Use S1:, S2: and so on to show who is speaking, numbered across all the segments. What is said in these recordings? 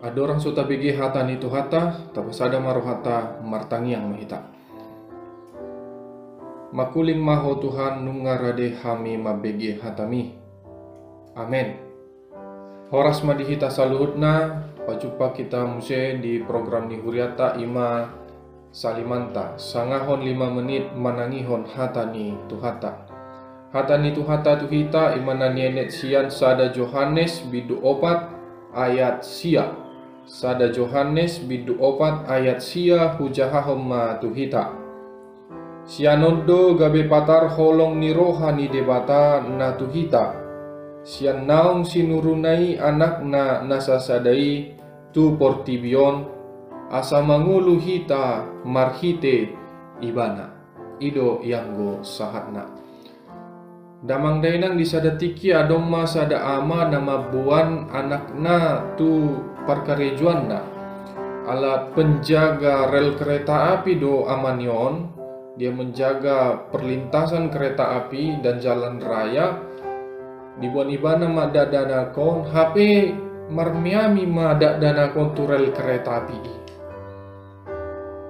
S1: Ada orang suta bigi hata ni tu hata, hata martangi yang mahita. Makuling maho Tuhan nungarade hami mabegi hatami. Amin. Horas madihita saluhutna, pacupa kita muse di program ni Huriata Ima Salimanta. Sangahon lima menit manangihon hata ni tuhata. Hata ni tuhata tuhita imana nienet sian sada Johannes bidu opat ayat sia. Sada Johannes bidu opat ayat sia hujahahom ma tuhita. Sianondo gabe patar holong ni rohani debata na tuhita. Sian naung sinurunai anak na nasasadai tu portibion asa mangulu hita marhite ibana. Ido yanggo sahatna. Damang dainang di sada tiki adong ma sada ama nama buan anakna tu parkarejuan na. Ala penjaga rel kereta api do amanion, dia menjaga perlintasan kereta api dan jalan raya. Di buan ma dana kon HP marmiami ma dana kon tu rel kereta api.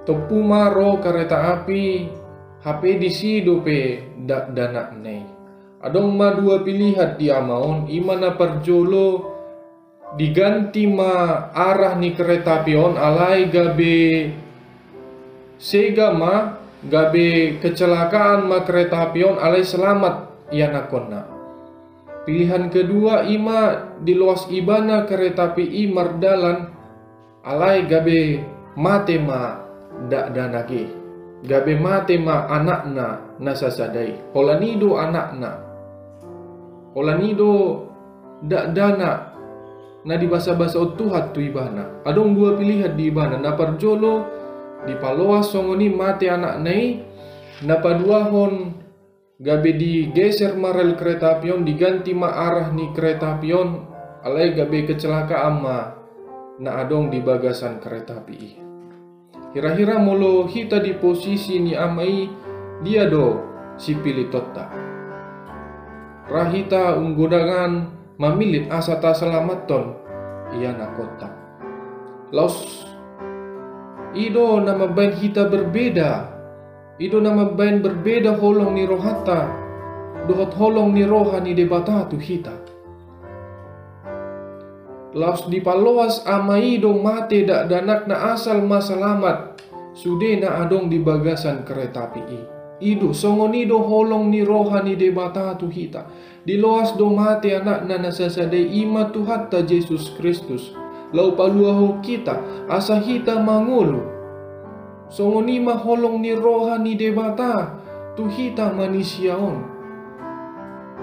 S1: Topu maro kereta api HP di pe dak dana nei. Adong ma dua pilihan dia maun imana perjolo diganti ma arah ni kereta pion alai gabe sega ma gabe kecelakaan ma kereta pion alai selamat ia nakonna. Pilihan kedua ima di luas ibana kereta api i mardalan alai gabe mate ma dak danake. Gabe mate ma anakna nasasadai. Holanido anakna. Olanido dak dana na di basa-basa tuhat tu ibana. Adong dua pilihan di ibana. Na parjolo di paloa songoni mate anak nei. Na padua hon gabe di geser marel kereta apion diganti ma arah ni kereta apion alai gabe kecelakaan ma na adong di bagasan kereta api. Hira-hira molo hita di posisi ni amai dia do si pilih totta rahita unggodangan mamilit asa ta selamaton ia na kota. Laos ido nama bain hita berbeda. Ido nama bain berbeda holong ni rohata. Dohot holong ni roha ni debata tu hita. Laos di paloas ama ido mate dak danak na asal masalamat. Sude na adong di bagasan kereta api i. Ido songonido holong ni roha ni debata tu hita. Di loas do mate anak na nasasadai ima tu hatta Yesus Kristus. Lau paluaho kita asa hita mangulu. Songonima holong ni roha ni debata tu hita manusiaon.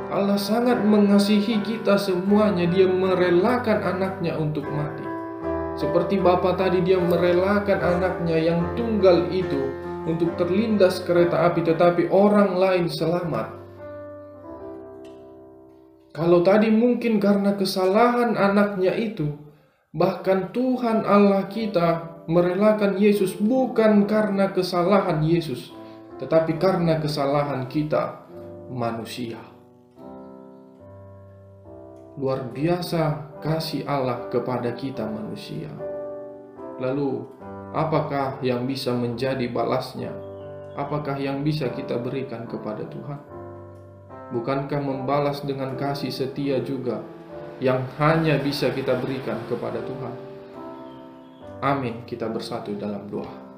S1: Allah sangat mengasihi kita semuanya. Dia merelakan anaknya untuk mati. Seperti Bapa tadi dia merelakan anaknya yang tunggal itu untuk terlindas kereta api tetapi orang lain selamat. Kalau tadi mungkin karena kesalahan anaknya itu, bahkan Tuhan Allah kita merelakan Yesus bukan karena kesalahan Yesus, tetapi karena kesalahan kita manusia. Luar biasa kasih Allah kepada kita manusia. Lalu apakah yang bisa menjadi balasnya? Apakah yang bisa kita berikan kepada Tuhan? Bukankah membalas dengan kasih setia juga yang hanya bisa kita berikan kepada Tuhan? Amin. Kita bersatu dalam doa.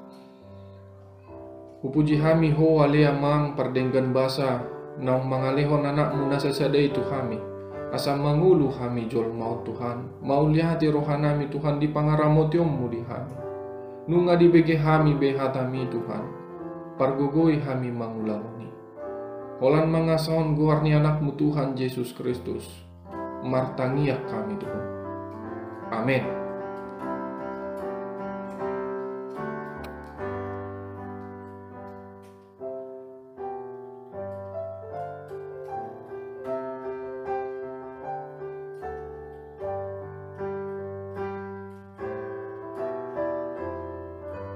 S1: Upuji hami ho alea mang pardenggan basa naung mangalehon anakmu nasasadai itu hami. Asa mangulu hami jol mau Tuhan. Mau lihati rohanami Tuhan di pangaramotiommu di hami. Nunga di bege hami behatami Tuhan. Pargogoi hami mangulanguni. Holan mangasaon guarni anakmu Tuhan Yesus Kristus. Martangiak kami Tuhan. Amin.